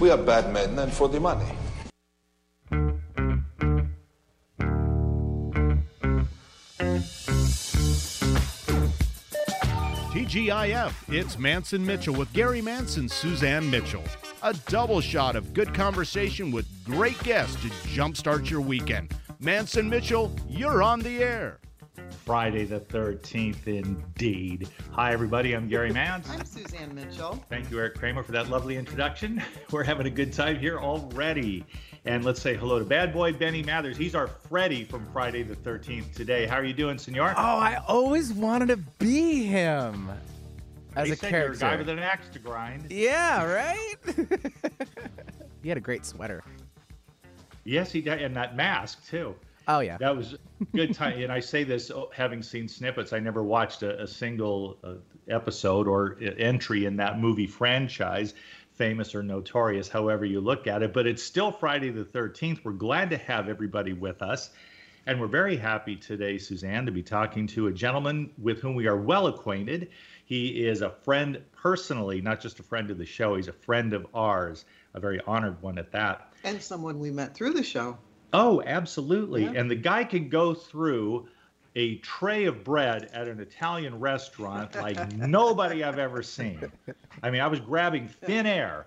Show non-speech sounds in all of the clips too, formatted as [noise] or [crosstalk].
We are bad men and for the money. TGIF, it's Manson Mitchell with Gary Manson, Suzanne Mitchell. A double shot of good conversation with great guests to jumpstart your weekend. Manson Mitchell, you're on the air. Friday the 13th, indeed. Hi, everybody. I'm Gary Mans. I'm Suzanne Mitchell. Thank you, Eric Kramer, for that lovely introduction. [laughs] We're having a good time here already. And let's say hello to bad boy Benny Mathers. He's our Freddy from Friday the 13th today. How are you doing, senor? Oh, I always wanted to be him as they a said character. You're a guy with an axe to grind. Yeah, right? [laughs] he had a great sweater. Yes, he did. And that mask, too. Oh, yeah. That was good time. and I say this oh, having seen snippets. I never watched a, a single uh, episode or uh, entry in that movie franchise, famous or notorious, however you look at it. But it's still Friday the 13th. We're glad to have everybody with us. And we're very happy today, Suzanne, to be talking to a gentleman with whom we are well acquainted. He is a friend personally, not just a friend of the show, he's a friend of ours, a very honored one at that. And someone we met through the show. Oh, absolutely. Yeah. And the guy can go through a tray of bread at an Italian restaurant like [laughs] nobody I've ever seen. I mean, I was grabbing thin air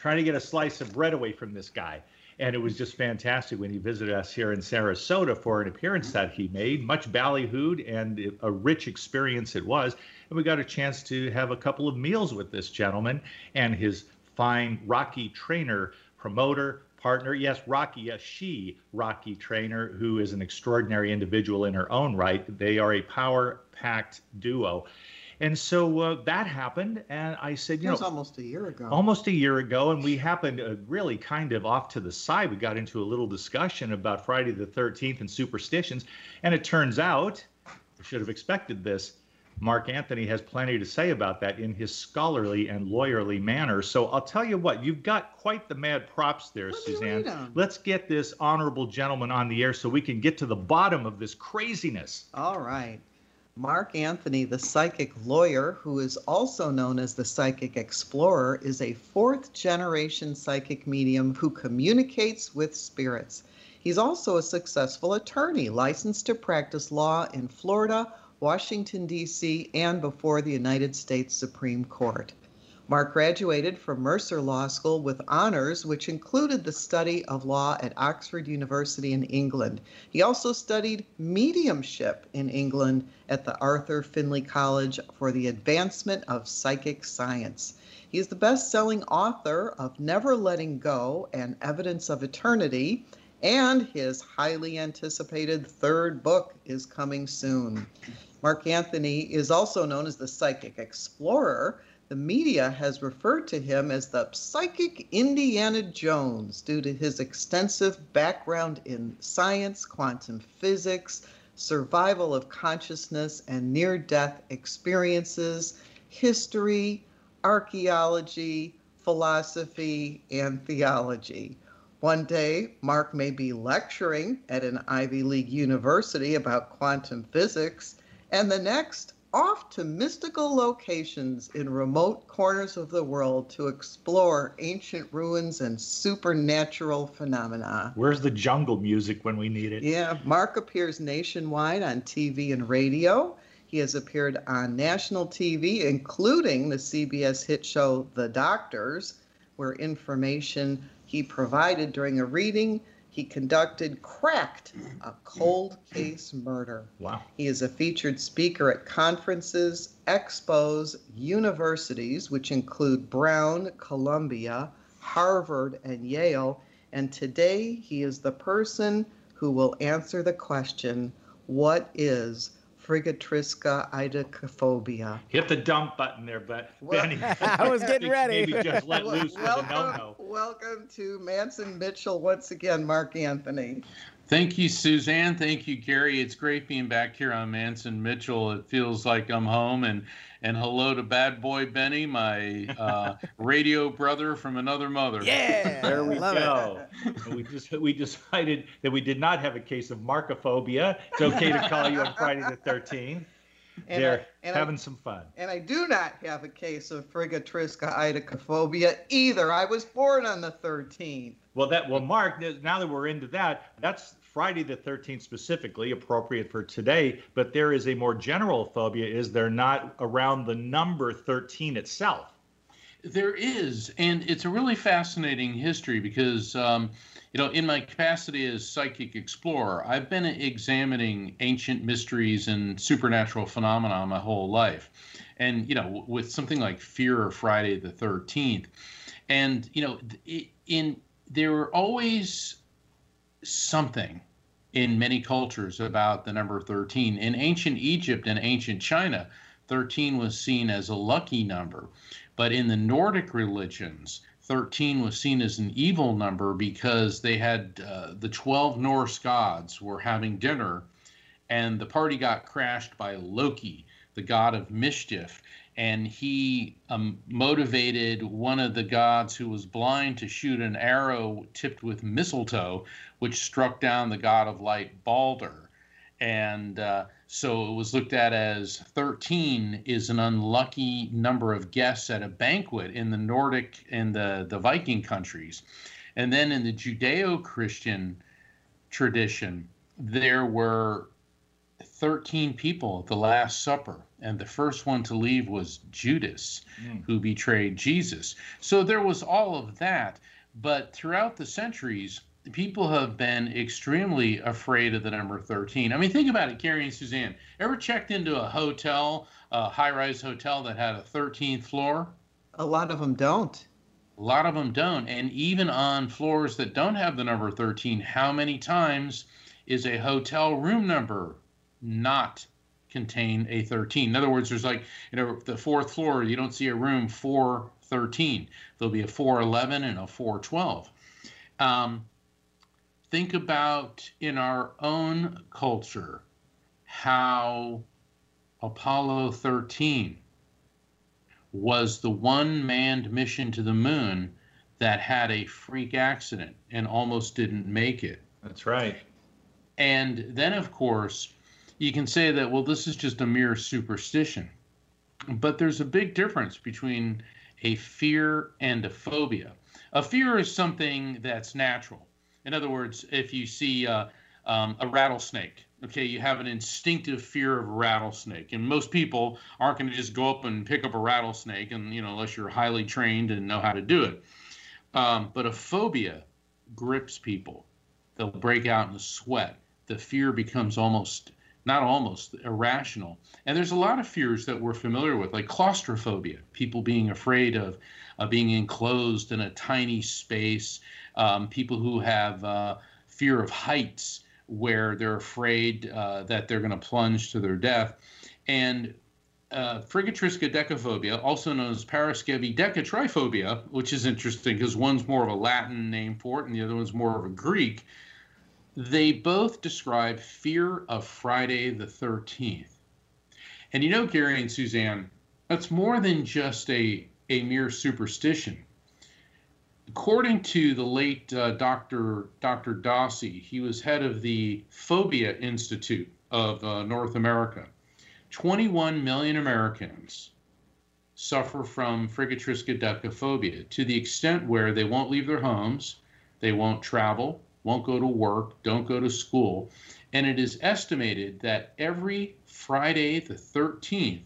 trying to get a slice of bread away from this guy. And it was just fantastic when he visited us here in Sarasota for an appearance that he made. Much ballyhooed and a rich experience it was. And we got a chance to have a couple of meals with this gentleman and his fine Rocky trainer, promoter, partner. Yes, Rocky, yes, she, Rocky Trainer, who is an extraordinary individual in her own right. They are a power packed duo. And so uh, that happened, and I said, you know, almost a year ago. almost a year ago, and we happened uh, really kind of off to the side. We got into a little discussion about Friday the 13th and superstitions, and it turns out, I should have expected this, Mark Anthony has plenty to say about that in his scholarly and lawyerly manner. So I'll tell you what, you've got quite the mad props there, Let Suzanne. Let's get this honorable gentleman on the air so we can get to the bottom of this craziness. All right. Mark Anthony, the psychic lawyer, who is also known as the psychic explorer, is a fourth generation psychic medium who communicates with spirits. He's also a successful attorney, licensed to practice law in Florida, Washington, D.C., and before the United States Supreme Court. Mark graduated from Mercer Law School with honors, which included the study of law at Oxford University in England. He also studied mediumship in England at the Arthur Findlay College for the advancement of psychic science. He is the best selling author of Never Letting Go and Evidence of Eternity, and his highly anticipated third book is coming soon. Mark Anthony is also known as the Psychic Explorer. The media has referred to him as the Psychic Indiana Jones due to his extensive background in science, quantum physics, survival of consciousness, and near death experiences, history, archaeology, philosophy, and theology. One day, Mark may be lecturing at an Ivy League university about quantum physics, and the next, off to mystical locations in remote corners of the world to explore ancient ruins and supernatural phenomena. Where's the jungle music when we need it? Yeah, Mark appears nationwide on TV and radio. He has appeared on national TV, including the CBS hit show The Doctors, where information he provided during a reading he conducted cracked a cold case murder. Wow. He is a featured speaker at conferences, expos, universities, which include Brown, Columbia, Harvard, and Yale. And today he is the person who will answer the question what is Frigatriskaidekaphobia? Hit the dump button there, but Well- Benny. [laughs] I was getting [laughs] ready. Maybe just let Wel- loose with a welcome, no-no. welcome to Manson Mitchell once again, Mark Anthony. Thank you, Suzanne. Thank you, Gary. It's great being back here on Manson Mitchell. It feels like I'm home. And and hello to Bad Boy Benny, my uh, [laughs] radio brother from another mother. Yeah. There we go. We just we decided that we did not have a case of markophobia. It's okay to call you on Friday the 13th. And They're I- and I- having some fun. And I do not have a case of Frigatriskaidekaphobia either. I was born on the 13th. Well, that well, Mark. Now that we're into that, that's Friday the 13th specifically appropriate for today. But there is a more general phobia. Is there not around the number 13 itself? There is, and it's a really fascinating history because, um, you know, in my capacity as psychic explorer, I've been examining ancient mysteries and supernatural phenomena my whole life. And, you know, with something like Fear of Friday the 13th. And, you know, in there were always something in many cultures about the number 13. In ancient Egypt and ancient China, 13 was seen as a lucky number. But in the Nordic religions, 13 was seen as an evil number because they had uh, the 12 Norse gods were having dinner and the party got crashed by Loki, the god of mischief. And he um, motivated one of the gods who was blind to shoot an arrow tipped with mistletoe, which struck down the god of light, Balder. And uh, so it was looked at as 13 is an unlucky number of guests at a banquet in the Nordic and the, the Viking countries. And then in the Judeo Christian tradition, there were 13 people at the Last Supper, and the first one to leave was Judas, Mm. who betrayed Jesus. So there was all of that. But throughout the centuries, people have been extremely afraid of the number 13. I mean, think about it, Gary and Suzanne. Ever checked into a hotel, a high rise hotel that had a 13th floor? A lot of them don't. A lot of them don't. And even on floors that don't have the number 13, how many times is a hotel room number not contain a 13? In other words, there's like, you know, the fourth floor, you don't see a room 413. There'll be a 411 and a 412. Um, think about in our own culture how Apollo 13 was the one manned mission to the moon that had a freak accident and almost didn't make it. That's right. And then, of course, you can say that, well, this is just a mere superstition. But there's a big difference between a fear and a phobia. A fear is something that's natural. In other words, if you see uh, um, a rattlesnake, okay, you have an instinctive fear of a rattlesnake, and most people aren't going to just go up and pick up a rattlesnake, and you know, unless you're highly trained and know how to do it. Um, but a phobia grips people; they'll break out in a sweat. The fear becomes almost not almost irrational. And there's a lot of fears that we're familiar with, like claustrophobia, people being afraid of uh, being enclosed in a tiny space, um, people who have uh, fear of heights, where they're afraid uh, that they're going to plunge to their death. And uh, Frigatriskaidekaphobia, also known as Paraskevi which is interesting because one's more of a Latin name for it and the other one's more of a Greek, they both describe fear of Friday the 13th. And you know, Gary and Suzanne, that's more than just a, a mere superstition. According to the late uh, Dr. Dr. Dossey, he was head of the Phobia Institute of uh, North America. 21 million Americans suffer from Frigatriskaidekaphobia to the extent where they won't leave their homes, they won't travel, won't go to work, don't go to school. And it is estimated that every Friday the 13th,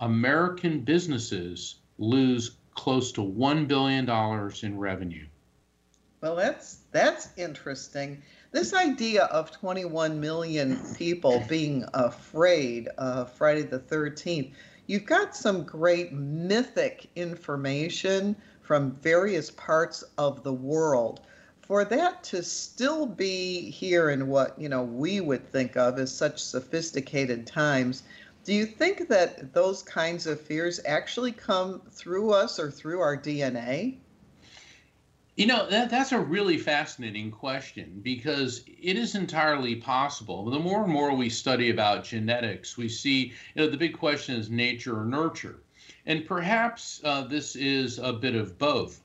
American businesses lose close to $1 billion in revenue. Well, that's that's interesting. This idea of 21 million people being afraid of Friday the 13th, you've got some great mythic information from various parts of the world. For that to still be here in what, you know, we would think of as such sophisticated times, do you think that those kinds of fears actually come through us or through our DNA? You know, that, that's a really fascinating question because it is entirely possible. The more and more we study about genetics, we see, you know, the big question is nature or nurture. And perhaps uh, this is a bit of both.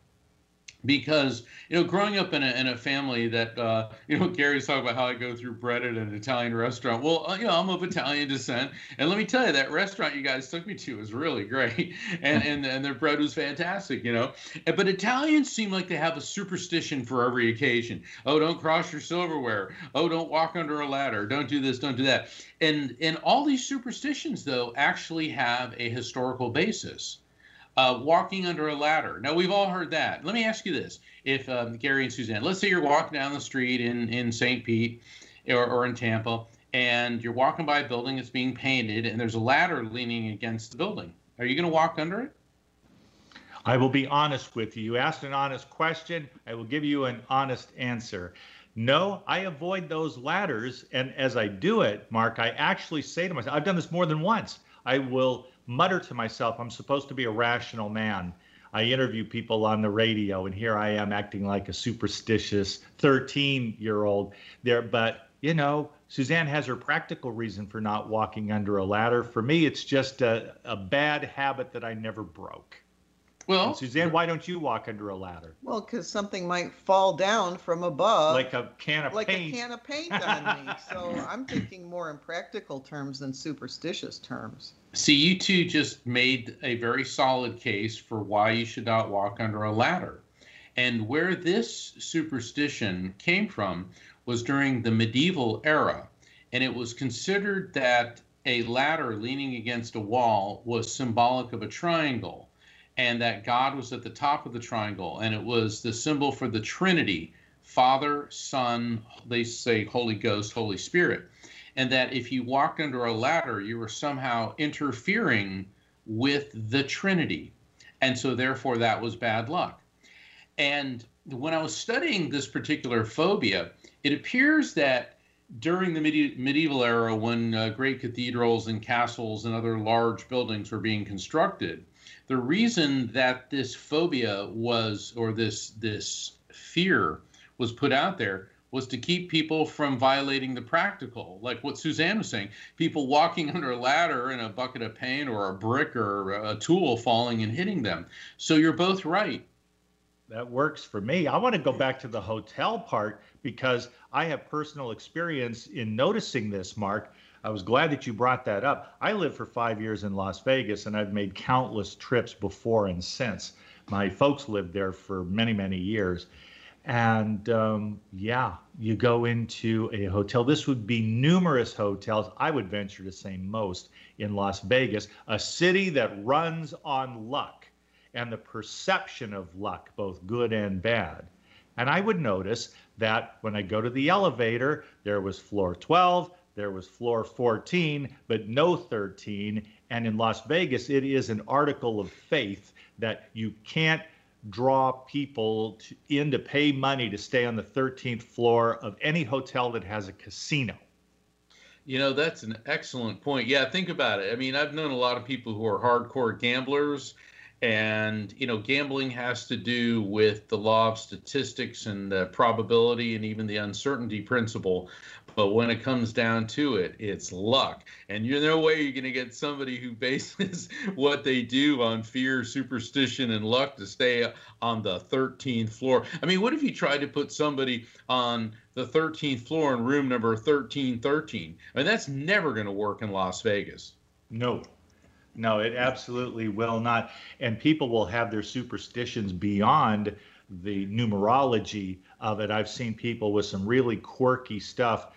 Because you know growing up in a, in a family that uh, you know [laughs] gary's talking about how i go through bread at an italian restaurant. Well uh, you know i'm of italian descent. And let me tell you that restaurant you guys took me to was really great. [laughs] And and, and their bread was fantastic you know. But italians seem like they have a superstition for every occasion. Oh don't cross your silverware. Oh don't walk under a ladder. Don't do this don't do that. And and all these superstitions though actually have a historical basis uh, walking under a ladder. Now we've all heard that. Let me ask you this: If um, Gary and Suzanne, let's say you're walking down the street in in St. Pete or, or in Tampa, and you're walking by a building that's being painted, and there's a ladder leaning against the building. Are you going to walk under it? I will be honest with you. You asked an honest question. I will give you an honest answer. No, I avoid those ladders. And as I do it, Mark, I actually say to myself, I've done this more than once. I will mutter to myself, I'm supposed to be a rational man. I interview people on the radio, and here I am acting like a superstitious 13 year old there. But, you know, Suzanne has her practical reason for not walking under a ladder. For me, it's just a, a bad habit that I never broke. Well, and Suzanne, why don't you walk under a ladder? Well, because something might fall down from above, like a can of like paint. a can of paint [laughs] on me. So I'm thinking more in practical terms than superstitious terms. See, you two just made a very solid case for why you should not walk under a ladder. And where this superstition came from was during the medieval era. And it was considered that a ladder leaning against a wall was symbolic of a triangle and that God was at the top of the triangle, and it was the symbol for the Trinity Father, Son, they say Holy Ghost, Holy Spirit. And that if you walked under a ladder, you were somehow interfering with the Trinity. And so, therefore, that was bad luck. And when I was studying this particular phobia, it appears that during the medieval era, when uh, great cathedrals and castles and other large buildings were being constructed, the reason that this phobia was or this this fear was put out there was to keep people from violating the practical. Like what suzanne was saying people walking [laughs] under a ladder in a bucket of paint or a brick or a tool falling and hitting them. So you're both right. That works for me. I want to go back to the hotel part because i have personal experience in noticing this mark I was glad that you brought that up. I lived for five years in Las Vegas, and I've made countless trips before and since. My folks lived there for many, many years. And um, yeah, you go into a hotel. This would be numerous hotels. I would venture to say most in Las Vegas, a city that runs on luck and the perception of luck, both good and bad. And I would notice that when I go to the elevator, there was floor 12, there was floor 14, but no 13. And in Las Vegas, it is an article of faith that you can't draw people to, in to pay money to stay on the 13th floor of any hotel that has a casino. You know, that's an excellent point. Yeah, think about it. I mean, I've known a lot of people who are hardcore gamblers and you know gambling has to do with the law of statistics and the probability and even the uncertainty principle. But when it comes down to it it's luck. And you're no way you're going to get somebody who [laughs] bases what they do on fear superstition and luck to stay on the 13th floor. I mean what if you tried to put somebody on the 13th floor in room number 1313 I mean that's never going to work in las vegas. No no, it absolutely will not. And people will have their superstitions beyond the numerology of it. I've seen people with some really quirky stuff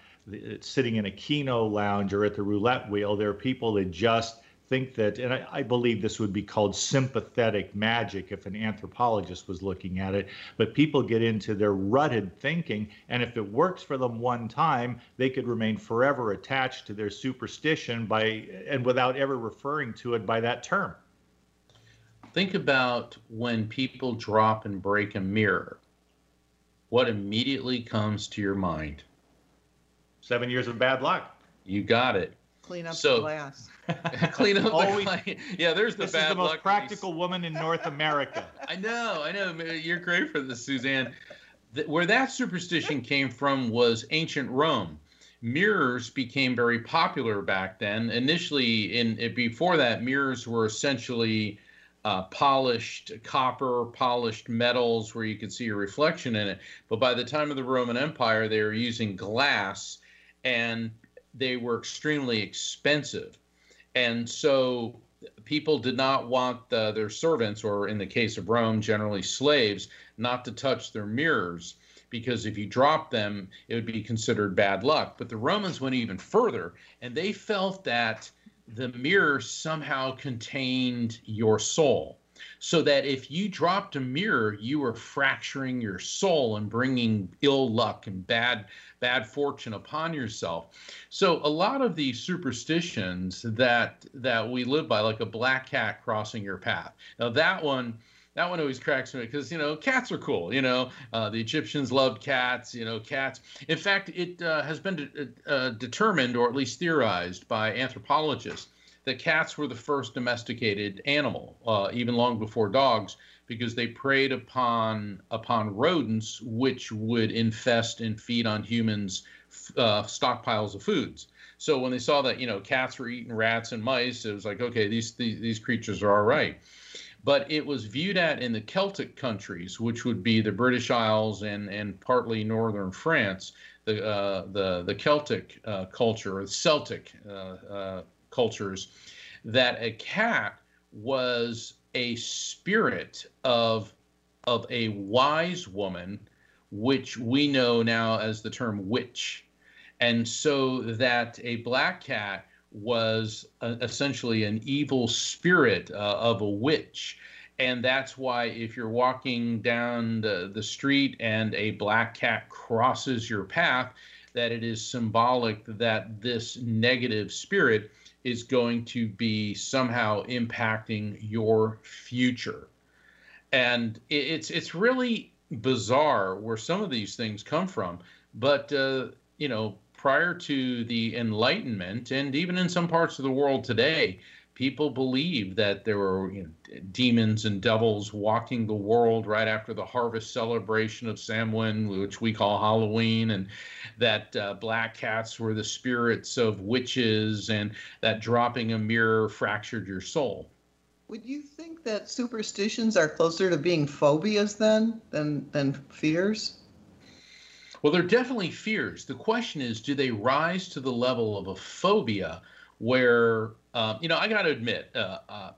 sitting in a keno lounge or at the roulette wheel. There are people that just think that, and I, I, believe this would be called sympathetic magic if an anthropologist was looking at it, but people get into their rutted thinking, and if it works for them one time, they could remain forever attached to their superstition by and without ever referring to it by that term. Think about when people drop and break a mirror. What immediately comes to your mind? Seven years of bad luck. You got it. Clean up so, the glass. [laughs] clean up Always, the Yeah, there's the this bad is the most luck practical woman in North America. [laughs] I know, I know. You're great for this, Suzanne. Where that superstition came from was ancient Rome. Mirrors became very popular back then. Initially, in before that, mirrors were essentially uh, polished copper, polished metals where you could see a reflection in it. But by the time of the Roman Empire, they were using glass and they were extremely expensive. And so people did not want the, their servants, or in the case of Rome, generally slaves, not to touch their mirrors because if you dropped them, it would be considered bad luck. But the Romans went even further and they felt that the mirror somehow contained your soul. So that if you dropped a mirror, you were fracturing your soul and bringing ill luck and bad bad fortune upon yourself. So a lot of these superstitions that that we live by, like a black cat crossing your path. Now that one that one always cracks me because you know cats are cool. You know uh, the Egyptians loved cats. You know cats. In fact, it uh, has been de- uh, determined, or at least theorized, by anthropologists that cats were the first domesticated animal, uh, even long before dogs, because they preyed upon upon rodents, which would infest and feed on humans' uh, stockpiles of foods. So when they saw that you know cats were eating rats and mice, it was like okay, these these, these creatures are all right but it was viewed at in the Celtic countries, which would be the British Isles and, and partly northern France, the, uh, the, the Celtic uh, culture, or Celtic uh, uh, cultures, that a cat was a spirit of, of a wise woman, which we know now as the term witch. And so that a black cat was uh, essentially an evil spirit uh, of a witch. And that's why if you're walking down the, the street and a black cat crosses your path, that it is symbolic that this negative spirit is going to be somehow impacting your future. And it's it's really bizarre where some of these things come from. But uh, you know, prior to the Enlightenment, and even in some parts of the world today, people believed that there were you know, demons and devils walking the world right after the harvest celebration of Samhain, which we call Halloween, and that uh, black cats were the spirits of witches, and that dropping a mirror fractured your soul. Would you think that superstitions are closer to being phobias then than than fears? Well, they're definitely fears. The question is, do they rise to the level of a phobia where, um, you know, I got to admit, uh, uh,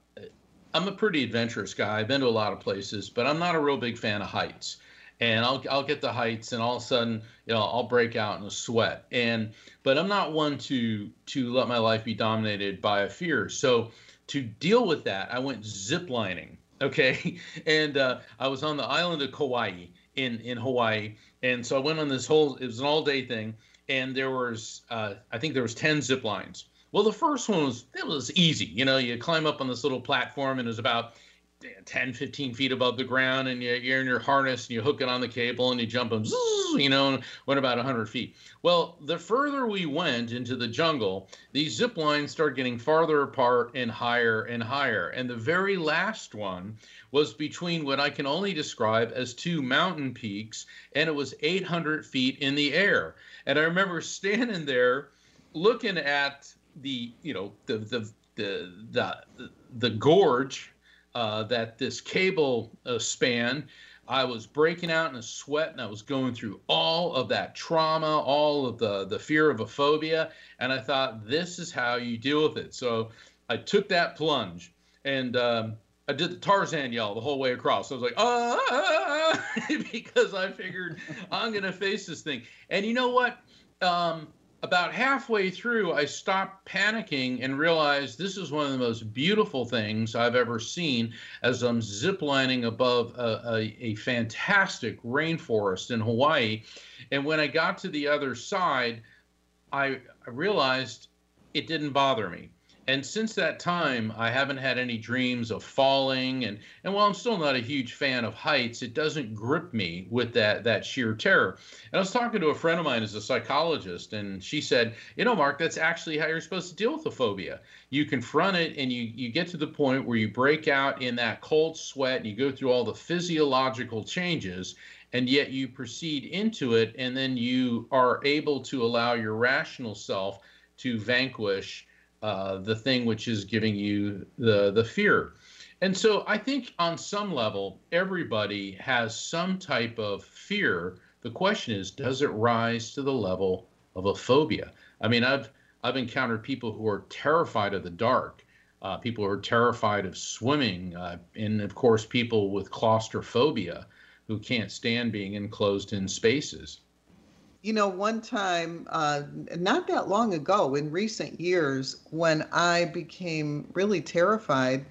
I'm a pretty adventurous guy. I've been to a lot of places, but I'm not a real big fan of heights. And I'll, I'll get the heights, and all of a sudden, you know, I'll break out in a sweat. And but I'm not one to to let my life be dominated by a fear. So to deal with that, I went ziplining. [laughs] Okay, and uh, I was on the island of Kauai in in Hawaii, and so I went on this whole, it was an all day thing. And there was, uh, I think there was 10 zip lines. Well, the first one was, it was easy. You know, you climb up on this little platform and it was about 10, 15 feet above the ground and you're in your harness and you hook it on the cable and you jump them, you know, and went about 100 feet. Well, the further we went into the jungle, these zip lines start getting farther apart and higher and higher. And the very last one was between what I can only describe as two mountain peaks, and it was 800 feet in the air. And I remember standing there looking at the, you know, the, the, the, the, the gorge uh, that this cable uh, spanned. I was breaking out in a sweat and I was going through all of that trauma, all of the, the fear of a phobia. And I thought, this is how you deal with it. So I took that plunge and um, I did the Tarzan yell the whole way across. I was like, ah, [laughs] because I figured I'm to face this thing. And you know what? Um, about halfway through, I stopped panicking and realized this is one of the most beautiful things I've ever seen as I'm ziplining above a, a, a fantastic rainforest in Hawaii. And when I got to the other side, I, I realized it didn't bother me and since that time i haven't had any dreams of falling. And and while i'm still not a huge fan of heights it doesn't grip me with that that sheer terror. And i was talking to a friend of mine who's a psychologist and she said you know mark that's actually how you're supposed to deal with a phobia. You confront it and you you get to the point where you break out in that cold sweat and you go through all the physiological changes and yet you proceed into it and then you are able to allow your rational self to vanquish uh, the thing which is giving you the the fear. And so I think on some level, everybody has some type of fear. The question is, does it rise to the level of a phobia? I mean, I've I've encountered people who are terrified of the dark, uh, people who are terrified of swimming, uh, and of course, people with claustrophobia who can't stand being enclosed in spaces. You know, one time, uh, not that long ago, in recent years, when I became really terrified,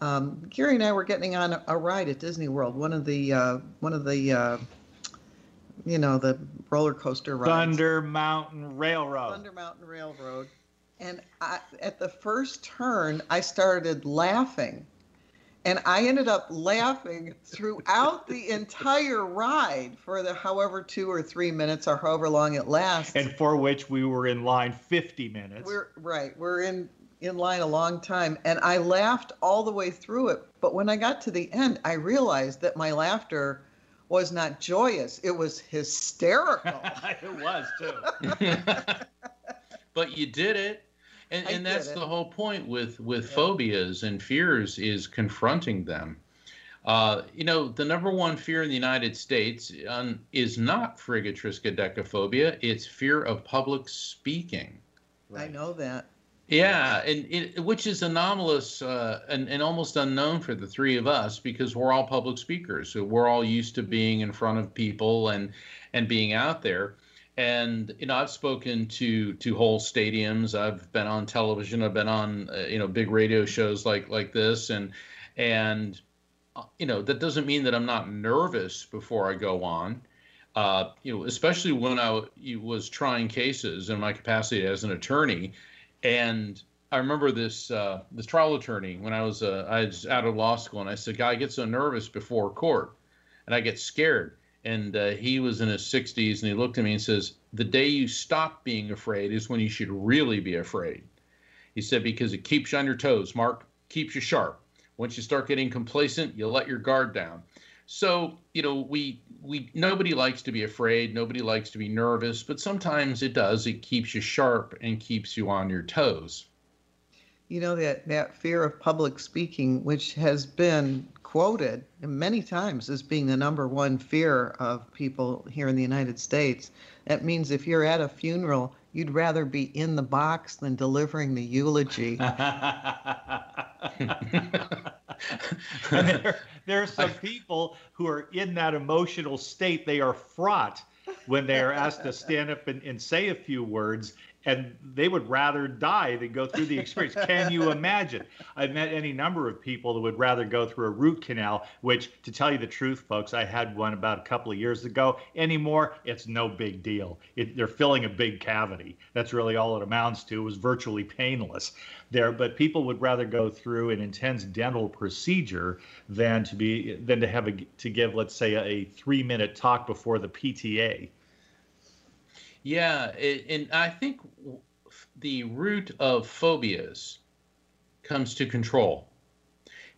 um, Gary and I were getting on a, a ride at Disney World. One of the uh, one of the uh, you know the roller coaster rides. Thunder Mountain Railroad. Thunder Mountain Railroad, and I, at the first turn, I started laughing and I ended up laughing throughout the entire ride for the however two or three minutes or however long it lasts. And for which we were in line 50 minutes. We're right. We're in in line a long time, and I laughed all the way through it. But when I got to the end, I realized that my laughter was not joyous; it was hysterical. [laughs] it was too. [laughs] [laughs] but you did it and, and that's the whole point with with yeah. phobias and fears is confronting them uh, you know the number one fear in the united states um, is not frigatriskaidekaphobia it's fear of public speaking right. i know that yeah, and it, which is anomalous uh, and, and almost unknown for the three of us because we're all public speakers. So we're all used to being in front of people and and being out there and you know i've spoken to to whole stadiums. I've been on television. I've been on uh, you know big radio shows like like this. And and uh, you know that doesn't mean that i'm not nervous before i go on. Uh, you know especially when i was trying cases in my capacity as an attorney. And i remember this uh, this trial attorney when i was uh, i was out of law school and i said guy I get so nervous before court and i get scared and uh, he was in his 60s and he looked at me and says the day you stop being afraid is when you should really be afraid. He said because it keeps you on your toes mark. Keeps you sharp. Once you start getting complacent you let your guard down. So you know we we nobody likes to be afraid. Nobody likes to be nervous but sometimes it does. It keeps you sharp and keeps you on your toes you know that that fear of public speaking which has been quoted many times as being the number one fear of people here in the United States. That means if you're at a funeral, you'd rather be in the box than delivering the eulogy. [laughs] there, there are some people who are in that emotional state. They are fraught when they are asked to stand up and, and say a few words and they would rather die than go through the experience. [laughs] Can you imagine? I've met any number of people that would rather go through a root canal, which, to tell you the truth, folks, I had one about a couple of years ago. Anymore, it's no big deal. It, they're filling a big cavity. That's really all it amounts to. It was virtually painless there, but people would rather go through an intense dental procedure than to be than to have a to give, let's say, a, a three minute talk before the PTA. Yeah, it, and I think the root of phobias comes to control.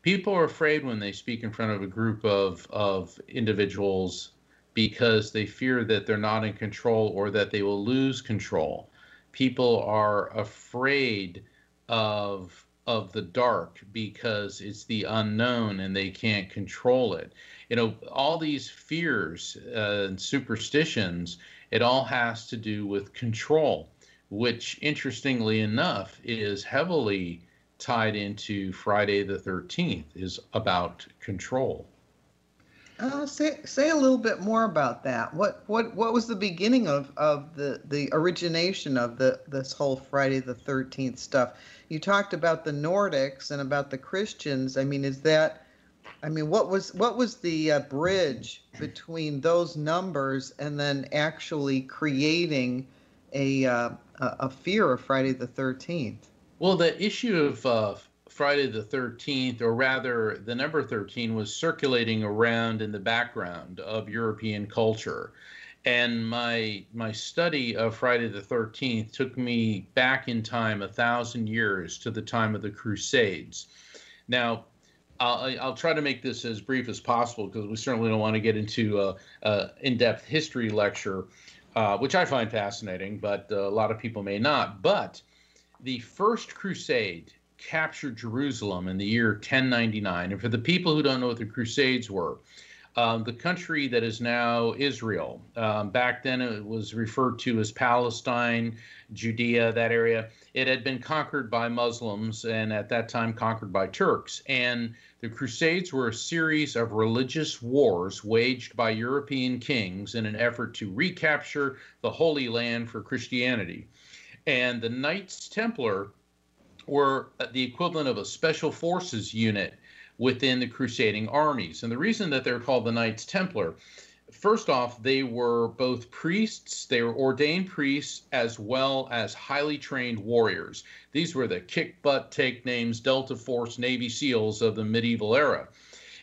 People are afraid when they speak in front of a group of, of individuals because they fear that they're not in control or that they will lose control. People are afraid of of the dark because it's the unknown and they can't control it. You know, all these fears uh, and superstitions it all has to do with control, which, interestingly enough, is heavily tied into Friday the 13th, is about control. Uh, say say a little bit more about that. What what what was the beginning of, of the, the origination of the this whole Friday the Thirteenth stuff? You talked about the Nordics and about the Christians. I mean, is that I mean, what was what was the uh, bridge between those numbers and then actually creating a uh, a fear of Friday the Thirteenth? Well, the issue of uh, Friday the Thirteenth, or rather, the number thirteen, was circulating around in the background of European culture, and my my study of Friday the Thirteenth took me back in time a thousand years to the time of the Crusades. Now, I'll, I'll try to make this as brief as possible because we certainly don't want to get into a, a in-depth history lecture, uh, which I find fascinating, but uh, a lot of people may not. But the first crusade captured Jerusalem in the year 1099. And for the people who don't know what the Crusades were, um, the country that is now Israel, um, back then it was referred to as Palestine, Judea, that area. It had been conquered by Muslims and at that time conquered by Turks. And the Crusades were a series of religious wars waged by European kings in an effort to recapture the Holy Land for Christianity. And the Knights Templar were the equivalent of a special forces unit within the crusading armies. And the reason that they're called the Knights Templar, first off, they were both priests, they were ordained priests, as well as highly trained warriors. These were the kick butt, take names, Delta Force Navy SEALs of the medieval era.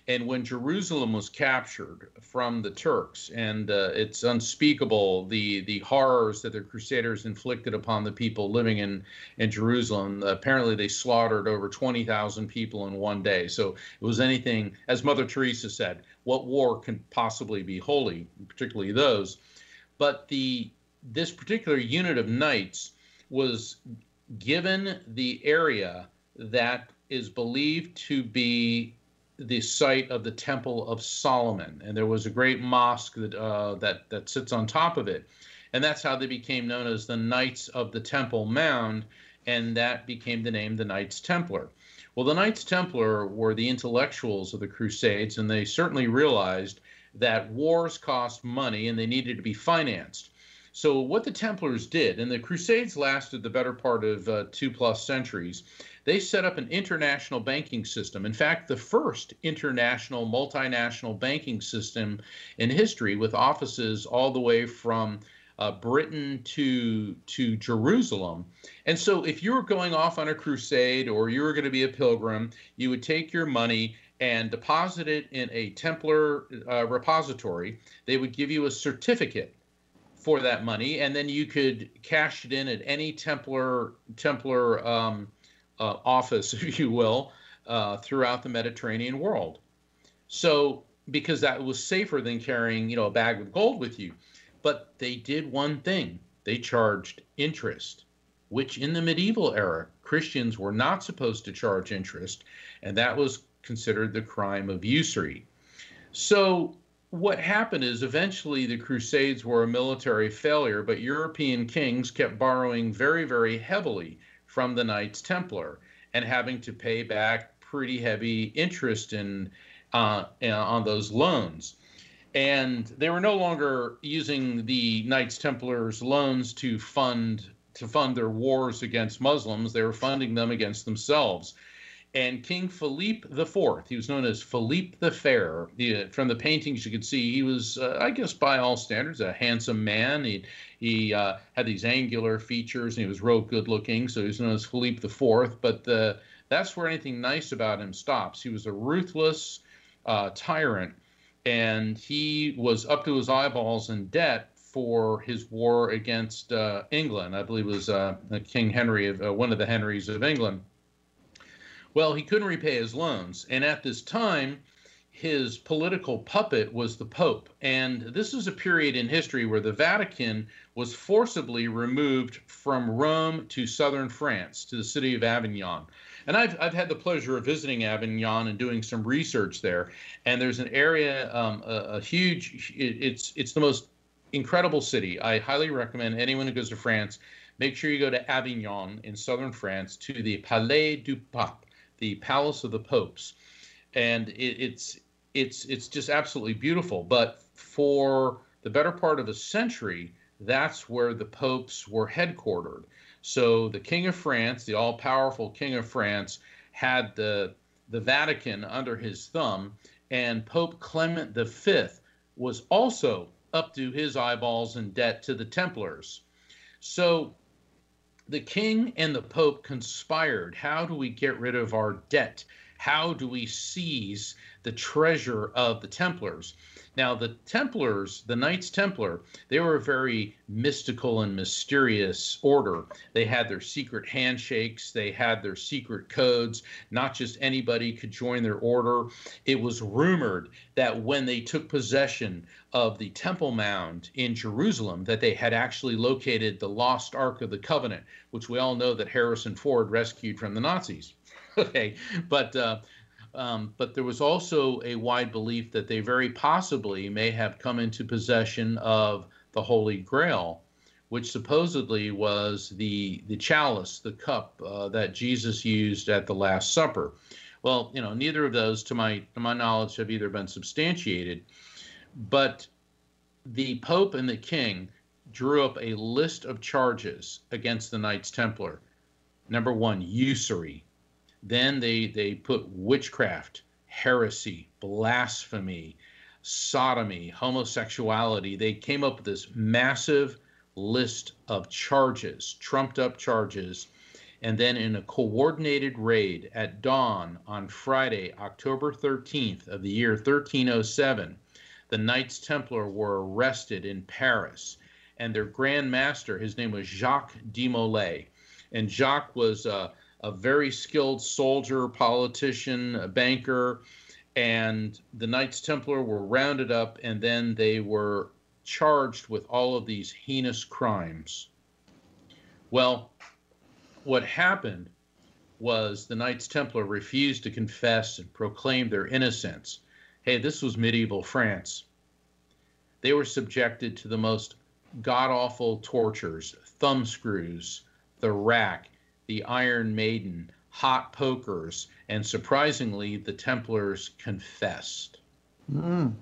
And when Jerusalem was captured from the Turks, and uh, it's unspeakable the the horrors that the Crusaders inflicted upon the people living in in Jerusalem. Apparently, they slaughtered over twenty thousand people in one day. So it was anything, as Mother Teresa said, what war can possibly be holy, particularly those. But the this particular unit of knights was given the area that is believed to be the site of the Temple of Solomon, and there was a great mosque that uh, that that sits on top of it, and that's how they became known as the Knights of the Temple Mound, and that became the name the Knights Templar. Well, the Knights Templar were the intellectuals of the Crusades, and they certainly realized that wars cost money and they needed to be financed. So, what the Templars did, and the Crusades lasted the better part of uh, two plus centuries, they set up an international banking system. In fact, the first international multinational banking system in history with offices all the way from uh, Britain to to Jerusalem. And so if you were going off on a crusade or you were going to be a pilgrim, you would take your money and deposit it in a Templar uh, repository. They would give you a certificate for that money, and then you could cash it in at any Templar Templar um, uh, office, [laughs] if you will, uh, throughout the Mediterranean world. So, because that was safer than carrying, you know, a bag of gold with you. But they did one thing: they charged interest, which in the medieval era Christians were not supposed to charge interest, and that was considered the crime of usury. So what happened is eventually the Crusades were a military failure, but European kings kept borrowing very, very heavily from the Knights Templar and having to pay back pretty heavy interest in uh, on those loans. And they were no longer using the Knights Templars loans to fund to fund their wars against Muslims. They were funding them against themselves. And King Philippe IV, he was known as Philippe the Fair. He, from the paintings, you could see he was, uh, I guess, by all standards, a handsome man. He he uh, had these angular features, and he was real good looking. So he was known as Philippe IV. But the, that's where anything nice about him stops. He was a ruthless uh, tyrant, and he was up to his eyeballs in debt for his war against uh, England. I believe it was uh, King Henry, of, uh, one of the Henrys of England. Well, he couldn't repay his loans. And at this time, his political puppet was the Pope. And this is a period in history where the Vatican was forcibly removed from Rome to southern France, to the city of Avignon. And I've, I've had the pleasure of visiting Avignon and doing some research there. And there's an area, um, a, a, huge, it, it's, it's the most incredible city. I highly recommend anyone who goes to France, make sure you go to Avignon in southern France to the Palais du Pape the Palace of the Popes, and it, it's it's it's just absolutely beautiful. But for the better part of a century, that's where the popes were headquartered. So the King of France, the all-powerful King of France, had the the Vatican under his thumb, and Pope Clement V was also up to his eyeballs in debt to the Templars. So the king and the pope conspired. How do we get rid of our debt? How do we seize the treasure of the Templars? Now, the Templars, the Knights Templar, they were a very mystical and mysterious order. They had their secret handshakes, they had their secret codes. Not just anybody could join their order. It was rumored that when they took possession of the Temple Mound in Jerusalem, that they had actually located the lost Ark of the Covenant, which we all know that Harrison Ford rescued from the Nazis. [laughs] okay, but uh, um, but there was also a wide belief that they very possibly may have come into possession of the Holy Grail, which supposedly was the the chalice, the cup uh, that Jesus used at the Last Supper. Well, you know, neither of those, to my to my knowledge, have either been substantiated, but the Pope and the King drew up a list of charges against the Knights Templar. Number one, usury. Then they they put witchcraft, heresy, blasphemy, sodomy, homosexuality. They came up with this massive list of charges, trumped up charges. And then in a coordinated raid at dawn on Friday, October 13th of the year 1307, the Knights Templar were arrested in Paris. And their Grand Master, his name was Jacques de Molay. And Jacques was uh, a very skilled soldier, politician, banker. And the Knights Templar were rounded up and then they were charged with all of these heinous crimes. Well, what happened was the Knights Templar refused to confess and proclaim their innocence. Hey, this was medieval France. They were subjected to the most god awful tortures thumb screws, the rack, the Iron Maiden, hot pokers, and surprisingly, the Templars confessed. Mm.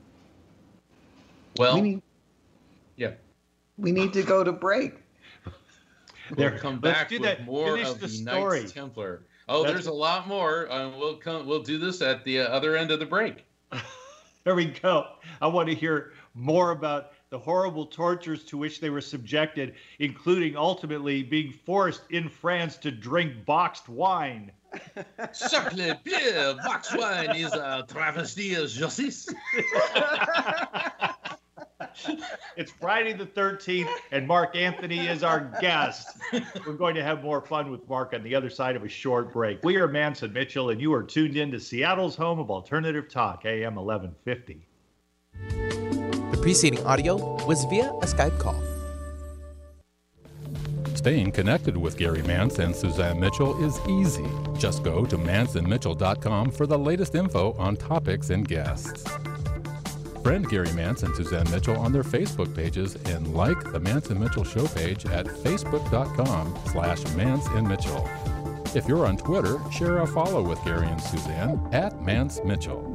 Well, we need, yeah. We need to go to break. We'll come Let's back do with that. more Finish of the the, story. Knights Templar. Oh, That's there's a lot more. Uh, we'll come. We'll do this at the uh, other end of the break. [laughs] There we go. I want to hear more about the horrible tortures to which they were subjected, including ultimately being forced in France to drink boxed wine. Sacre bleu, box wine is a travesty of justice. [laughs] It's Friday the 13th, and Mark Anthony is our guest. We're going to have more fun with Mark on the other side of a short break. We are Mance and Mitchell, and you are tuned in to Seattle's home of alternative talk, AM 1150. Preceding audio was via a Skype call. Staying connected with Gary Mance and Suzanne Mitchell is easy. Just go to manceandmitchell.com for the latest info on topics and guests. Friend Gary Mance and Suzanne Mitchell on their Facebook pages and like the Mance and Mitchell show page at facebook.com slash Mance and Mitchell. If you're on Twitter, share a follow with Gary and Suzanne at Mance Mitchell.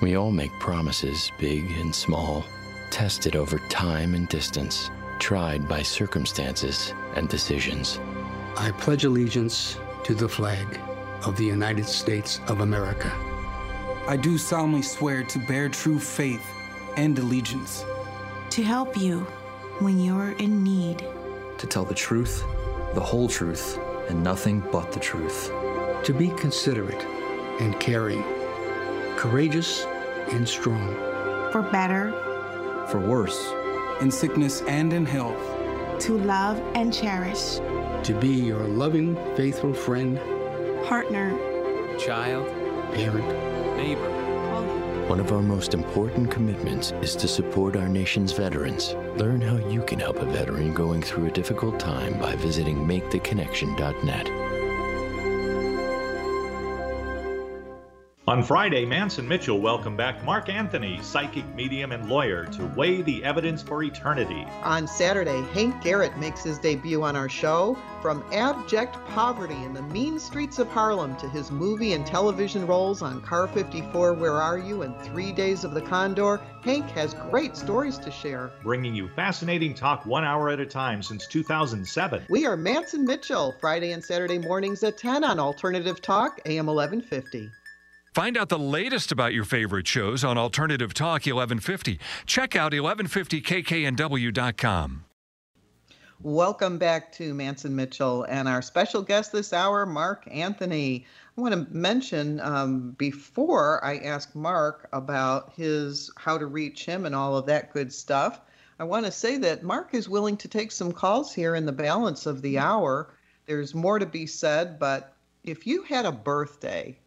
We all make promises, big and small, tested over time and distance, tried by circumstances and decisions. I pledge allegiance to the flag of the United States of America. I do solemnly swear to bear true faith and allegiance. To help you when you're in need. To tell the truth, the whole truth, and nothing but the truth. To be considerate and caring, courageous and strong. For better. For worse. In sickness and in health. To love and cherish. To be your loving, faithful friend. Partner. Child. Parent. Neighbor. One of our most important commitments is to support our nation's veterans. Learn how you can help a veteran going through a difficult time by visiting MakeTheConnection.net. On Friday, Mance and Mitchell welcomed back Mark Anthony, psychic medium and lawyer, to weigh the evidence for eternity. On Saturday, Hank Garrett makes his debut on our show. From abject poverty in the mean streets of Harlem to his movie and television roles on Car 54, Where Are You, and Three Days of the Condor, Hank has great stories to share. Bringing you fascinating talk one hour at a time since 2007. We are Mance and Mitchell, Friday and Saturday mornings at 10 on Alternative Talk, AM 1150. Find out the latest about your favorite shows on Alternative Talk 1150. Check out 1150kknw.com. Welcome back to Mance and Mitchell and our special guest this hour, Mark Anthony. I want to mention um, before I ask Mark about his how to reach him and all of that good stuff. I want to say that Mark is willing to take some calls here in the balance of the hour. There's more to be said, but if you had a birthday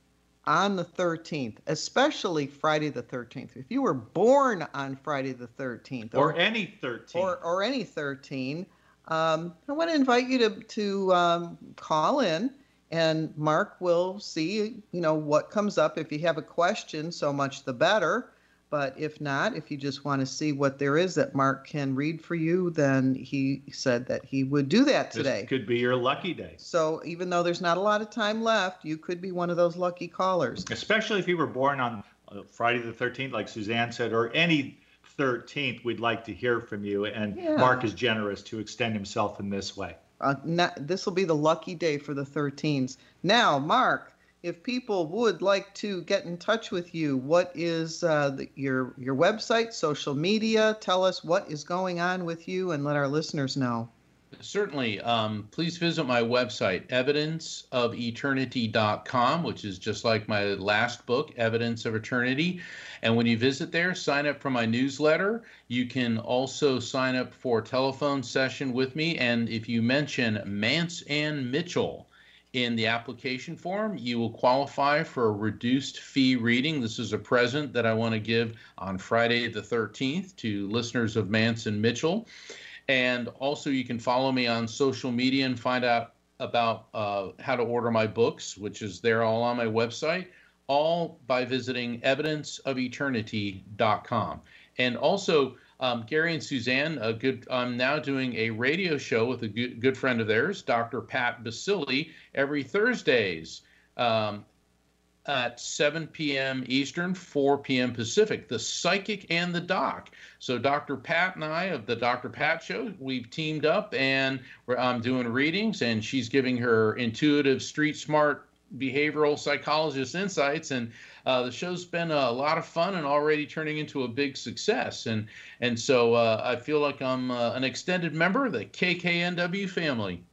on the 13th, especially Friday the 13th. If you were born on Friday the 13th, or, or any 13, or, or any 13, um, I want to invite you to to um, call in, and Mark will see you know what comes up. If you have a question, so much the better. But if not, if you just want to see what there is that Mark can read for you, then he said that he would do that today. This could be your lucky day. So even though there's not a lot of time left, you could be one of those lucky callers. Especially if you were born on uh, Friday the 13th, like Suzanne said, or any 13th, we'd like to hear from you. And yeah. Mark is generous to extend himself in this way. Uh, this will be the lucky day for the 13s. Now, Mark, if people would like to get in touch with you, what is uh, the, your your website, social media? Tell us what is going on with you, and let our listeners know. Certainly. Um, please visit my website, evidenceofeternity.com, which is just like my last book, Evidence of Eternity. And when you visit there, sign up for my newsletter. You can also sign up for a telephone session with me. And if you mention Mance and Mitchell, in the application form, you will qualify for a reduced fee reading. This is a present that I want to give on Friday the 13th to listeners of Mance and Mitchell. And also, you can follow me on social media and find out about uh, how to order my books, which is there all on my website, all by visiting evidenceofeternity.com. And also, um, Gary and Suzanne, a good. I'm now doing a radio show with a good, good friend of theirs, Dr. Pat Baccili, every Thursdays um, at 7 p.m. Eastern, 4 p.m. Pacific. The Psychic and the Doc. So Dr. Pat and I of the Dr. Pat Show, we've teamed up and I'm doing readings, and she's giving her intuitive, street smart behavioral psychologist insights and uh, the show's been a lot of fun and already turning into a big success. And and so uh, i feel like i'm uh, an extended member of the kknw family.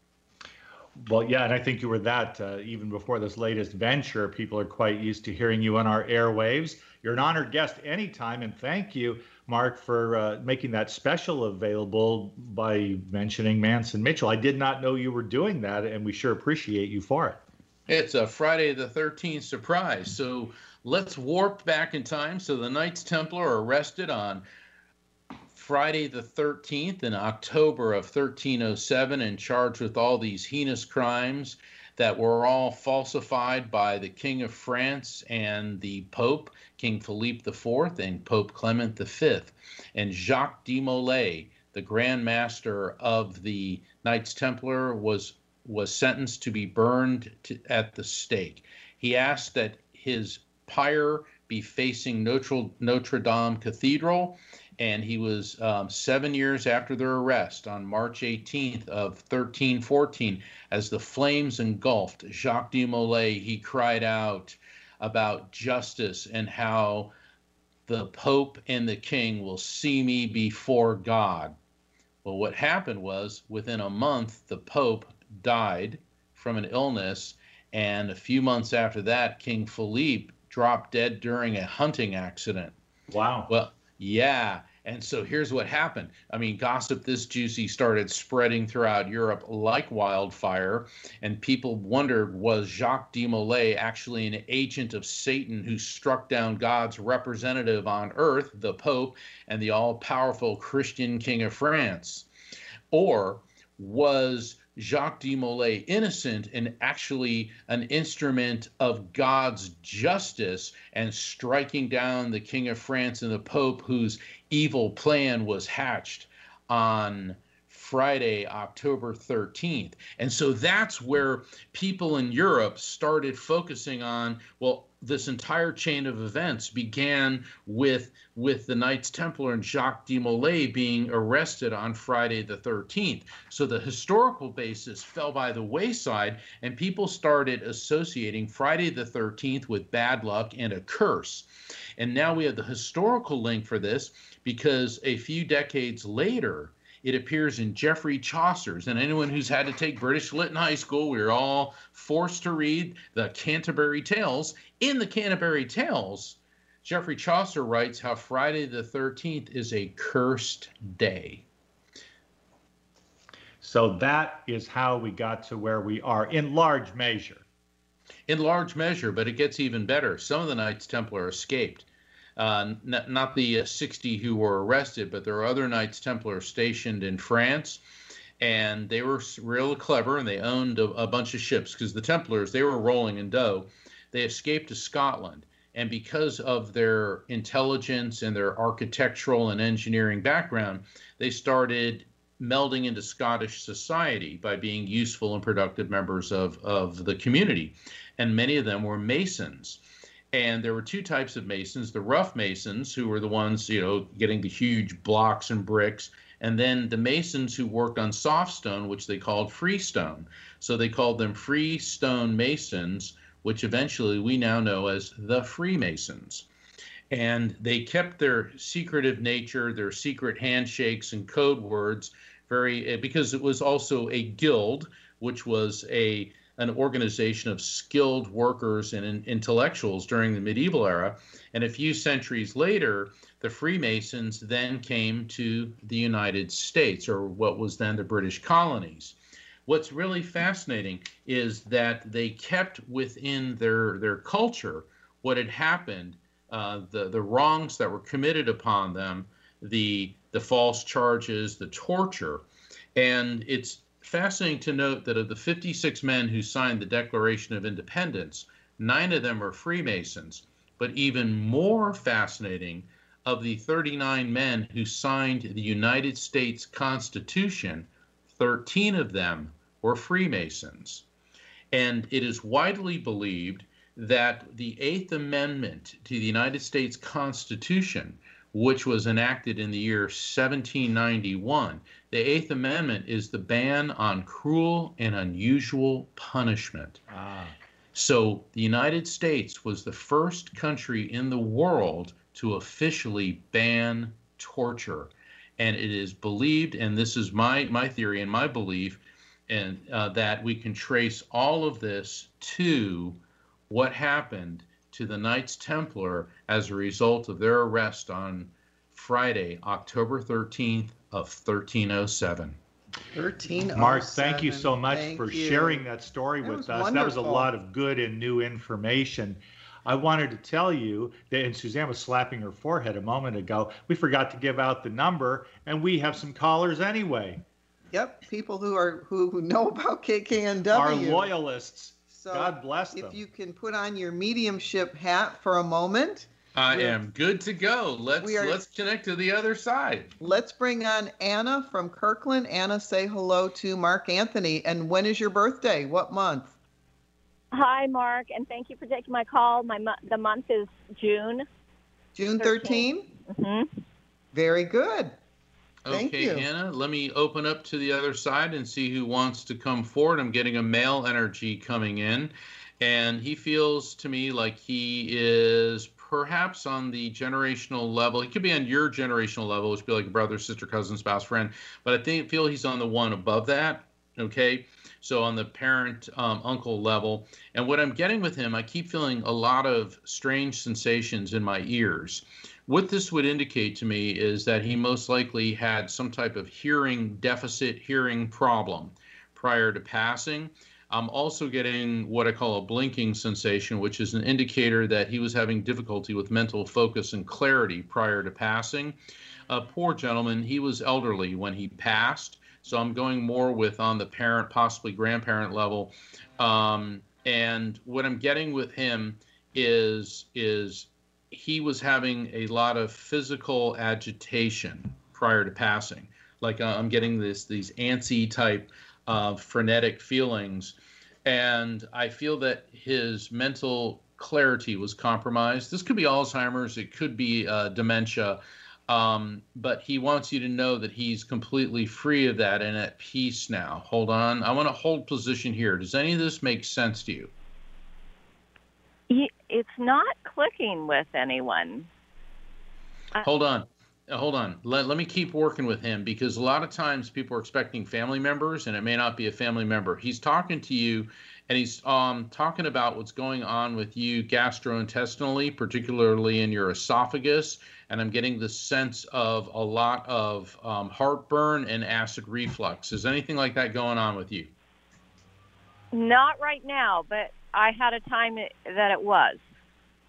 Well yeah and i think you were that uh, even before this latest venture. People are quite used to hearing you on our airwaves. You're an honored guest anytime and thank you mark for uh, making that special available by mentioning mance and mitchell. I did not know you were doing that and we sure appreciate you for it it's a Friday the 13th surprise. So let's warp back in time. So the Knights Templar are arrested on Friday the 13th in October of 1307 and charged with all these heinous crimes that were all falsified by the King of France and the Pope, King Philippe IV and Pope Clement V. And Jacques de Molay, the Grand Master of the Knights Templar, was was sentenced to be burned to, at the stake. He asked that his pyre be facing Notre, Notre Dame Cathedral, and he was um, seven years after their arrest on March 18th of 1314. As the flames engulfed Jacques de Molay, he cried out about justice and how the Pope and the King will see me before God. Well, what happened was within a month, the Pope died from an illness. And a few months after that, King Philippe dropped dead during a hunting accident. Wow. Well, yeah. And so here's what happened. I mean, gossip this juicy started spreading throughout Europe like wildfire, and people wondered was Jacques de Molay actually an agent of Satan who struck down God's representative on earth, the Pope, and the all powerful Christian King of France? Or was Jacques de Molay innocent and actually an instrument of God's justice and striking down the King of France and the Pope whose evil plan was hatched on Friday, October 13th. And so that's where people in Europe started focusing on well, this entire chain of events began with with the Knights Templar and Jacques de Molay being arrested on Friday the 13th. So the historical basis fell by the wayside, and people started associating Friday the 13th with bad luck and a curse. And now we have the historical link for this because a few decades later, it appears in Geoffrey Chaucer's. And anyone who's had to take British Lit in high school, we are all forced to read the Canterbury Tales. In the Canterbury Tales, Geoffrey Chaucer writes how Friday the 13th is a cursed day. So that is how we got to where we are in large measure. In large measure, but it gets even better. Some of the Knights Templar escaped uh, not, not the uh, 60 who were arrested, but there are other Knights Templar stationed in France. And they were real clever and they owned a, a bunch of ships because the Templars, they were rolling in dough. They escaped to Scotland. And because of their intelligence and their architectural and engineering background, they started melding into Scottish society by being useful and productive members of, of the community. And many of them were Masons. And there were two types of masons the rough masons, who were the ones, you know, getting the huge blocks and bricks, and then the masons who worked on soft stone, which they called freestone. So they called them freestone masons, which eventually we now know as the Freemasons. And they kept their secretive nature, their secret handshakes and code words very, eh, because it was also a guild, which was a an organization of skilled workers and intellectuals during the medieval era. And a few centuries later, the Freemasons then came to the United States, or what was then the British colonies. What's really fascinating is that they kept within their, their culture what had happened, uh, the, the wrongs that were committed upon them, the, the false charges, the torture. And it's fascinating to note that of the 56 men who signed the Declaration of Independence, nine of them are Freemasons. But even more fascinating, of the 39 men who signed the United States Constitution, 13 of them were Freemasons. And it is widely believed that the Eighth Amendment to the United States Constitution, which was enacted in the year 1791, the Eighth Amendment is the ban on cruel and unusual punishment. Ah. So the United States was the first country in the world to officially ban torture. And it is believed, and this is my, my theory and my belief, and uh, that we can trace all of this to what happened to the Knights Templar as a result of their arrest on Friday, October 13th, of 1307. 1307. Mark, thank you so much Thank for you. sharing that story That with was us. That was a lot of good and new information. I wanted to tell you that, and Suzanne was slapping her forehead a moment ago. We forgot to give out the number, and we have some callers anyway. Yep, people who are who, who know about KKNW. Our loyalists. So God bless them. If you can put on your mediumship hat for a moment, I We're- am good to go. Let's are- let's connect to the other side. let's bring on Anna from Kirkland. Anna, say hello to Mark Anthony. And when is your birthday? What month? Hi, Mark, and thank you for taking my call. My the month is June. June 13? Mm-hmm. Very good. Thank okay, you. Hannah, let me open up to the other side and see who wants to come forward. I'm getting a male energy coming in, and he feels to me like he is perhaps on the generational level. He could be on your generational level, which would be like a brother, sister, cousin, spouse, friend. But I think feel he's on the one above that. Okay. So on the parent um, uncle level, and what I'm getting with him, I keep feeling a lot of strange sensations in my ears. What this would indicate to me is that he most likely had some type of hearing deficit, hearing problem prior to passing. I'm also getting what I call a blinking sensation, which is an indicator that he was having difficulty with mental focus and clarity prior to passing. A poor gentleman, he was elderly when he passed. So I'm going more with on the parent, possibly grandparent level. Um, and what I'm getting with him is is he was having a lot of physical agitation prior to passing. Like uh, I'm getting this these antsy type uh, frenetic feelings, and I feel that his mental clarity was compromised. This could be Alzheimer's, it could be uh, dementia, um, but he wants you to know that he's completely free of that and at peace now. Hold on, I want to hold position here. Does any of this make sense to you? It's not clicking with anyone. Hold on. Uh, hold on. Let, let me keep working with him because a lot of times people are expecting family members and it may not be a family member. He's talking to you and he's um, talking about what's going on with you gastrointestinally, particularly in your esophagus. And I'm getting the sense of a lot of um, heartburn and acid reflux. Is anything like that going on with you? Not right now, but I had a time that it was.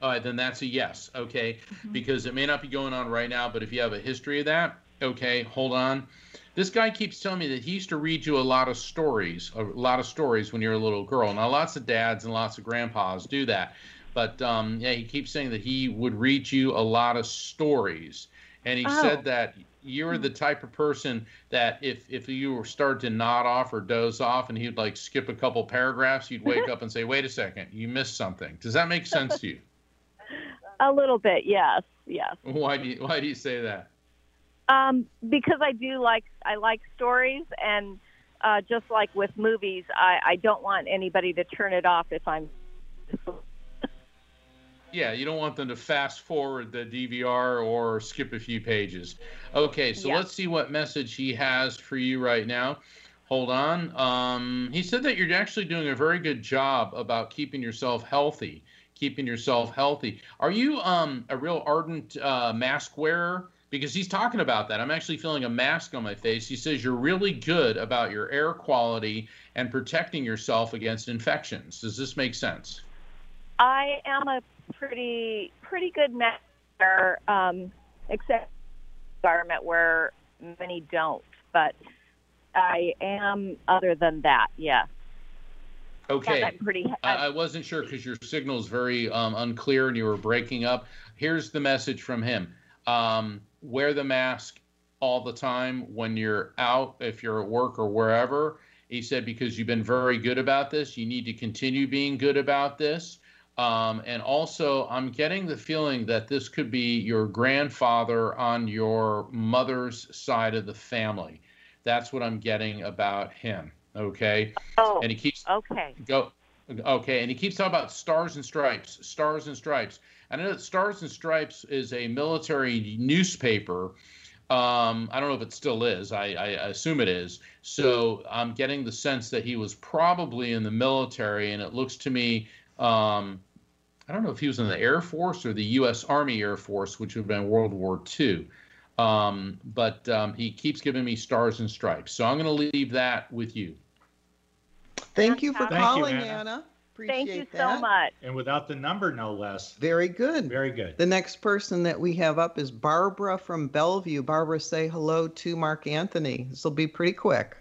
All right, then that's a yes, okay? Mm-hmm. Because it may not be going on right now, but if you have a history of that, okay, hold on. This guy keeps telling me that he used to read you a lot of stories, a lot of stories when you're a little girl. Now, lots of dads and lots of grandpas do that. But um, yeah, he keeps saying that he would read you a lot of stories. And he oh. said that you're the type of person that if if you were start to nod off or doze off and he'd like skip a couple paragraphs, you'd wake [laughs] up and say, "Wait a second, you missed something." Does that make sense to you? A little bit, yes, yes. [laughs] Why do you, why do you say that? Um, because I do like I like stories, and uh, just like with movies, I, I don't want anybody to turn it off if I'm. [laughs] yeah, you don't want them to fast forward the DVR or skip a few pages. Okay, so yeah. let's see what message he has for you right now. Hold on. Um, he said that you're actually doing a very good job about keeping yourself healthy keeping yourself healthy. Are you um, a real ardent uh, mask wearer? Because he's talking about that. I'm actually feeling a mask on my face. He says you're really good about your air quality and protecting yourself against infections. Does this make sense? I am a pretty pretty good mask wearer, um, except environment where many don't. But I am, other than that, yes. Okay. Pretty. I, I wasn't sure because your signal is very um, unclear and you were breaking up. Here's the message from him: um, Wear the mask all the time when you're out, if you're at work or wherever. He said because you've been very good about this, you need to continue being good about this. Um, and also, I'm getting the feeling that this could be your grandfather on your mother's side of the family. That's what I'm getting about him. Okay. Oh. And he keeps okay. Go. Okay, and he keeps talking about stars and stripes, stars and stripes. I know that Stars and Stripes is a military newspaper. Um, I don't know if it still is. I, I, assume it is. So I'm getting the sense that he was probably in the military, and it looks to me. Um, I don't know if he was in the Air Force or the U.S. Army Air Force, which would have been World War II. Um, but um, he keeps giving me stars and stripes. So I'm going to leave that with you. Thank you for Thank calling, you, Anna. Anna. Appreciate Thank you that. so much. And without the number, no less. Very good. Very good. The next person that we have up is Barbara from Bellevue. Barbara, say hello to Mark Anthony. This will be pretty quick.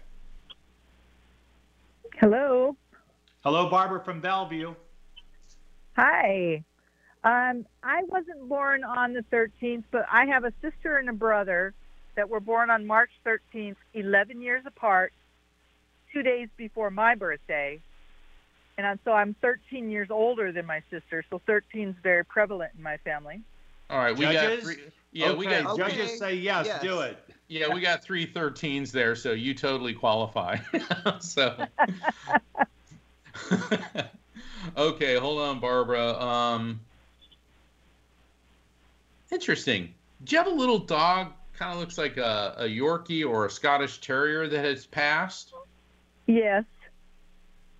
Hello. Hello, Barbara from Bellevue. Hi. Um, I wasn't born on the 13th, but I have a sister and a brother that were born on March 13th, 11 years apart, two days before my birthday. And so I'm 13 years older than my sister, so 13 is very prevalent in my family. All right, we Judges? got three. Yeah, okay. we got Judges say yes, Yes. do it. Yeah, we got three 13s there, so you totally qualify. [laughs] so. [laughs] okay, hold on, Barbara. Um, interesting. Do you have a little dog? Kind of looks like a, a Yorkie or a Scottish Terrier that has passed. Yes.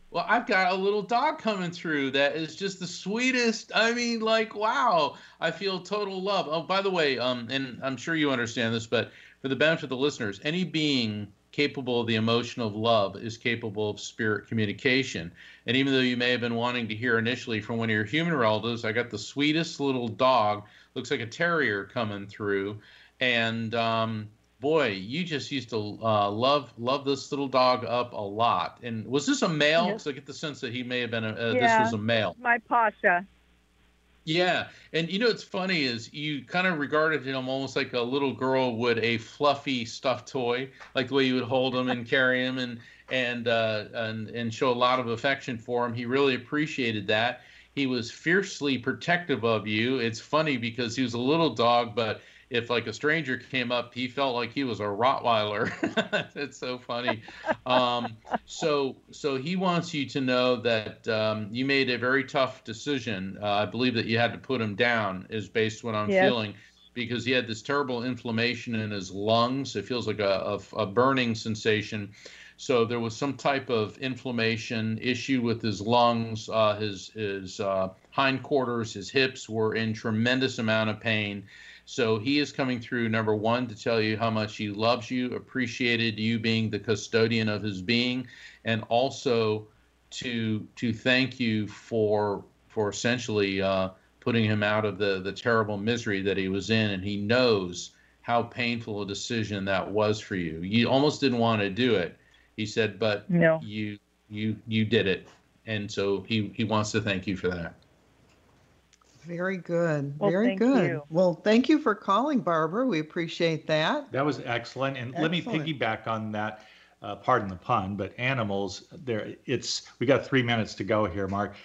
Well, I've got a little dog coming through that is just the sweetest. I mean, like, wow, I feel total love. Oh, by the way, um, and I'm sure you understand this, but for the benefit of the listeners, any being capable of the emotion of love is capable of spirit communication. And even though you may have been wanting to hear initially from one of your human relatives, I got the sweetest little dog, looks like a terrier coming through, and um, boy, you just used to uh, love love this little dog up a lot. And was this a male? Yes. Because I get the sense that he may have been a uh, yeah, this was a male. My Pasha. Yeah, and you know what's funny is you kind of regarded him almost like a little girl would a fluffy stuffed toy, like the way you would hold him and carry him and and uh, and and show a lot of affection for him. He really appreciated that. He was fiercely protective of you. It's funny because he was a little dog, but if like a stranger came up, he felt like he was a Rottweiler. [laughs] it's so funny. Um, so so he wants you to know that um, you made a very tough decision. Uh, I believe that you had to put him down, is based what I'm Yes. feeling, because he had this terrible inflammation in his lungs. It feels like a, a, a burning sensation. So there was some type of inflammation issue with his lungs. Uh, his his uh, hindquarters, his hips were in tremendous amount of pain. So he is coming through number one to tell you how much he loves you, appreciated you being the custodian of his being, and also to to thank you for for essentially uh, putting him out of the the terrible misery that he was in, and he knows how painful a decision that was for you. You almost didn't want to do it. He said, but No. you you you did it, and so he he wants to thank you for that. Very good. Well, Very good. you. Well, thank you for calling, Barbara. We appreciate that. That was excellent. And let me piggyback on that. Uh, pardon the pun, but animals. There, it's. We got three minutes to go here, Mark.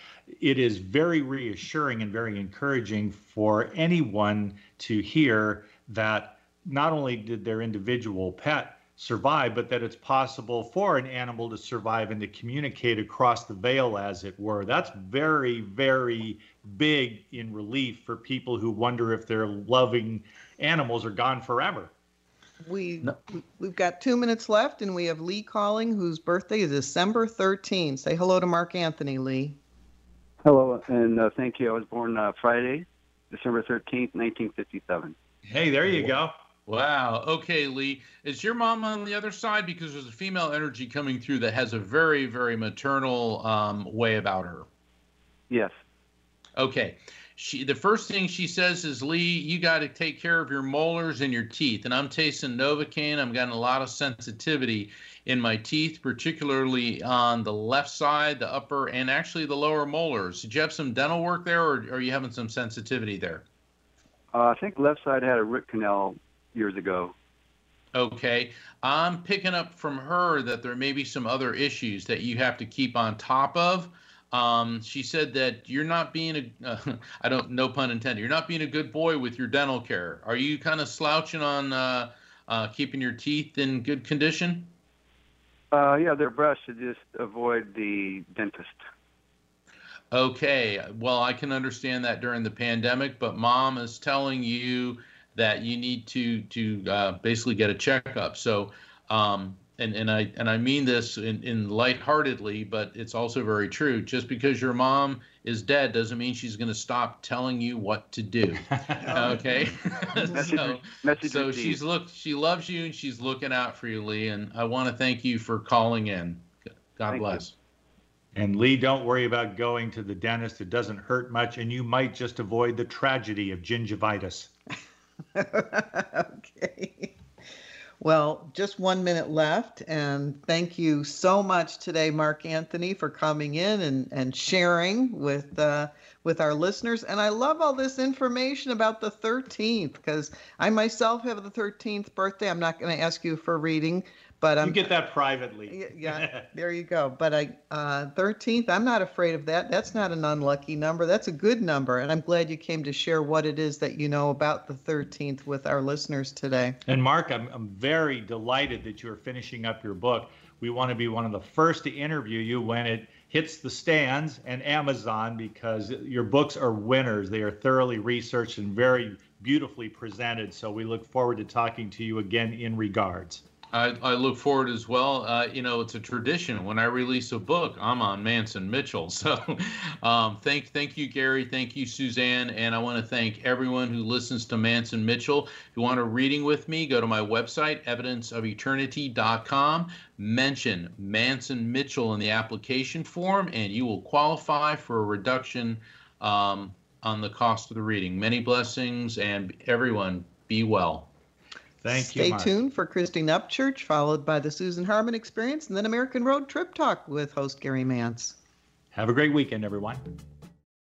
It is very reassuring and very encouraging for anyone to hear that not only did their individual pet survive, but that it's possible for an animal to survive and to communicate across the veil, as it were. That's very, very big in relief for people who wonder if their loving animals are gone forever. We we- we've got two minutes left, and we have Lee calling, whose birthday is December 13th. Say hello to Mark Anthony, Lee. Hello, and uh, thank you. I was born uh, Friday, December 13th, 1957. Hey, there you go. Wow. Okay, Lee. Is your mom on the other side? Because there's a female energy coming through that has a very, very maternal um, way about her. Yes. Okay. She the first thing she says is, Lee, you got to take care of your molars and your teeth. And I'm tasting Novocaine. I'm getting a lot of sensitivity in my teeth, particularly on the left side, the upper, and actually the lower molars. Did you have some dental work there, or, or are you having some sensitivity there? Uh, I think left side had a root canal years ago. Okay. I'm picking up from her that there may be some other issues that you have to keep on top of. Um, she said that you're not being a, uh, [laughs] I don't, no pun intended, you're not being a good boy with your dental care. Are you kind of slouching on uh, uh, keeping your teeth in good condition? Uh, yeah, they're brushed to just avoid the dentist. Okay. Well, I can understand that during the pandemic, but mom is telling you that you need to to uh, basically get a checkup. So, um, and and I and I mean this in, in lightheartedly, but it's also very true. Just because your mom is dead doesn't mean she's going to stop telling you what to do. [laughs] okay. Message, [laughs] [laughs] so message so she's look she loves you and she's looking out for you, Lee. And I want to thank you for calling in. God Thank you. bless. And Lee, don't worry about going to the dentist. It doesn't hurt much, and you might just avoid the tragedy of gingivitis. [laughs] okay. Well, just one minute left, and thank you so much today, Mark Anthony, for coming in and, and sharing with uh, with our listeners. And I love all this information about the 13th because I myself have the 13th birthday. I'm not going to ask you for reading, but I'm you get that privately. Yeah, [laughs] there you go. But I, uh, 13th, I'm not afraid of that. That's not an unlucky number. That's a good number. And I'm glad you came to share what it is that you know about the 13th with our listeners today. And Mark, I'm, I'm very delighted that you're finishing up your book. We want to be one of the first to interview you when it hits the stands and Amazon because your books are winners. They are thoroughly researched and very beautifully presented. So we look forward to talking to you again in regards. I, I look forward as well. Uh, you know, it's a tradition. When I release a book, I'm on Mance and Mitchell. [laughs] So, um, thank thank you, Gary. Thank you, Suzanne. And I want to thank everyone who listens to Mance and Mitchell. If you want a reading with me, go to my website, evidenceofeternity.com. Mention Mance and Mitchell in the application form, and you will qualify for a reduction um, on the cost of the reading. Many blessings, and everyone be well. Thank Stay you. Mark. tuned for Christine Upchurch, followed by the Susan Harmon Experience, and then American Road Trip Talk with host Gary Mance. Have a great weekend, everyone.